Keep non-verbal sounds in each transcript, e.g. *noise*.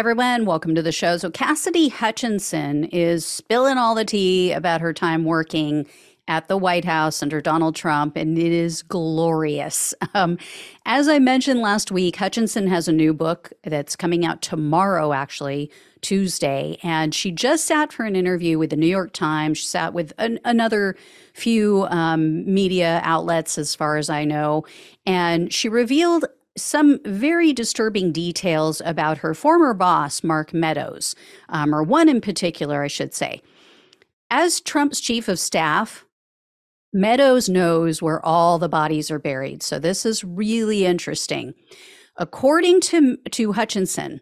everyone, welcome to the show. So, Cassidy Hutchinson is spilling all the tea about her time working at the White House under Donald Trump, and it is glorious. Um, as I mentioned last week, Hutchinson has a new book that's coming out tomorrow, actually, Tuesday, and she just sat for an interview with the New York Times. She sat with an, another few um, media outlets, as far as I know, and she revealed some very disturbing details about her former boss, Mark Meadows, um, or one in particular, I should say. As Trump's chief of staff, Meadows knows where all the bodies are buried. So this is really interesting. According to, to Hutchinson,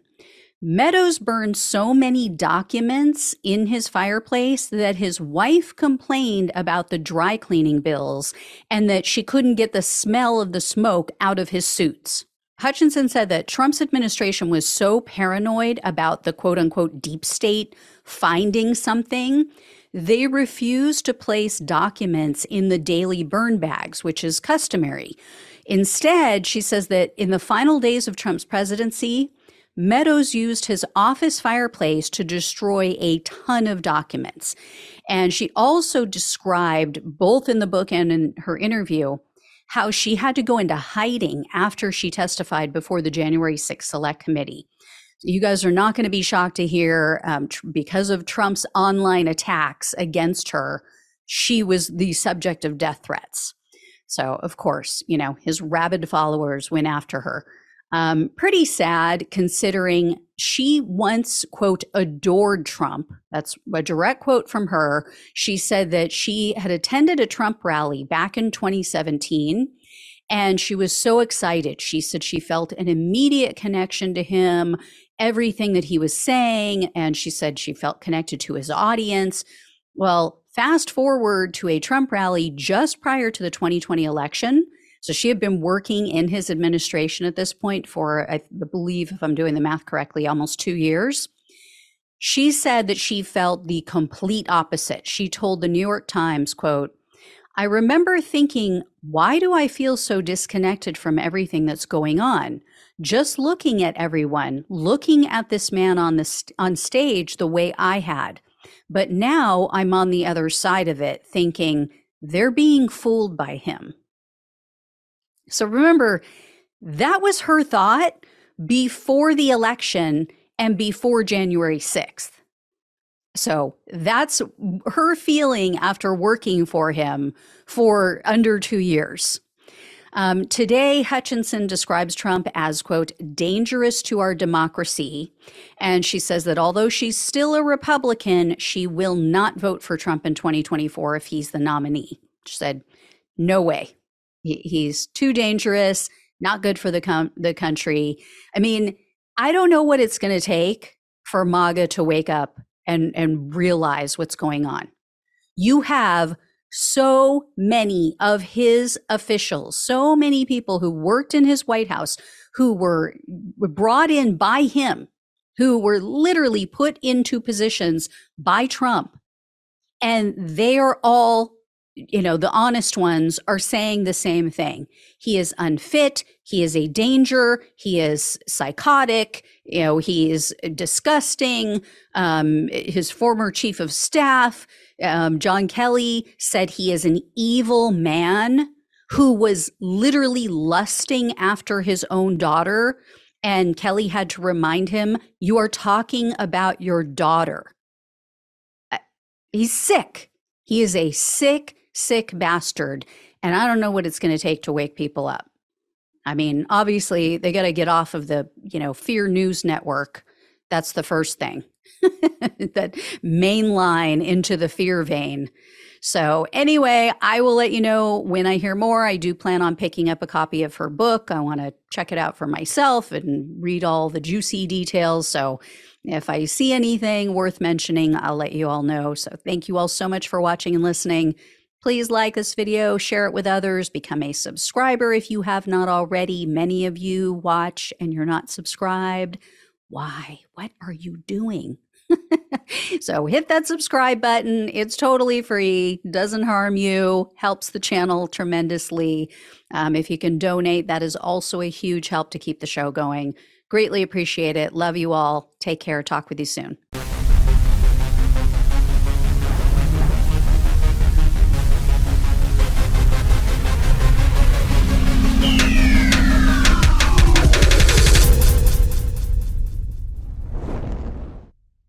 Meadows burned so many documents in his fireplace that his wife complained about the dry cleaning bills and that she couldn't get the smell of the smoke out of his suits. Hutchinson said that Trump's administration was so paranoid about the quote unquote deep state finding something, they refused to place documents in the daily burn bags, which is customary. Instead, she says that in the final days of Trump's presidency, Meadows used his office fireplace to destroy a ton of documents. And she also described, both in the book and in her interview, how she had to go into hiding after she testified before the January 6th Select Committee. You guys are not going to be shocked to hear um, tr- because of Trump's online attacks against her, she was the subject of death threats. So, of course, you know, his rabid followers went after her. Um, pretty sad considering she once, quote, adored Trump. That's a direct quote from her. She said that she had attended a Trump rally back in 2017 and she was so excited. She said she felt an immediate connection to him, everything that he was saying. And she said she felt connected to his audience. Well, fast forward to a Trump rally just prior to the 2020 election so she had been working in his administration at this point for, I believe, if I'm doing the math correctly, almost two years. She said that she felt the complete opposite. She told the New York Times, quote, I remember thinking, why do I feel so disconnected from everything that's going on? Just looking at everyone, looking at this man on the st- on stage the way I had. But now I'm on the other side of it thinking they're being fooled by him. So remember, that was her thought before the election and before January 6th. So that's her feeling after working for him for under two years. Um, today, Hutchinson describes Trump as, quote, dangerous to our democracy. And she says that although she's still a Republican, she will not vote for Trump in 2024 if he's the nominee. She said, no way. He, he's too dangerous, not good for the com- the country. I mean, I don't know what it's going to take for MAGA to wake up and and realize what's going on. You have so many of his officials, so many people who worked in his White House, who were, were brought in by him, who were literally put into positions by Trump. And they are all you know, the honest ones are saying the same thing. He is unfit. He is a danger. He is psychotic. You know, he is disgusting. Um, his former chief of staff, um, John Kelly, said he is an evil man who was literally lusting after his own daughter. And Kelly had to remind him, You are talking about your daughter. Uh, he's sick. He is a sick, sick bastard. And I don't know what it's going to take to wake people up. I mean, obviously, they got to get off of the, you know, fear news network. That's the first thing. *laughs* that main line into the fear vein. So, anyway, I will let you know when I hear more. I do plan on picking up a copy of her book. I want to check it out for myself and read all the juicy details. So, if I see anything worth mentioning, I'll let you all know. So, thank you all so much for watching and listening. Please like this video, share it with others, become a subscriber if you have not already. Many of you watch and you're not subscribed. Why? What are you doing? *laughs* so hit that subscribe button. It's totally free, doesn't harm you, helps the channel tremendously. Um, if you can donate, that is also a huge help to keep the show going. Greatly appreciate it. Love you all. Take care. Talk with you soon.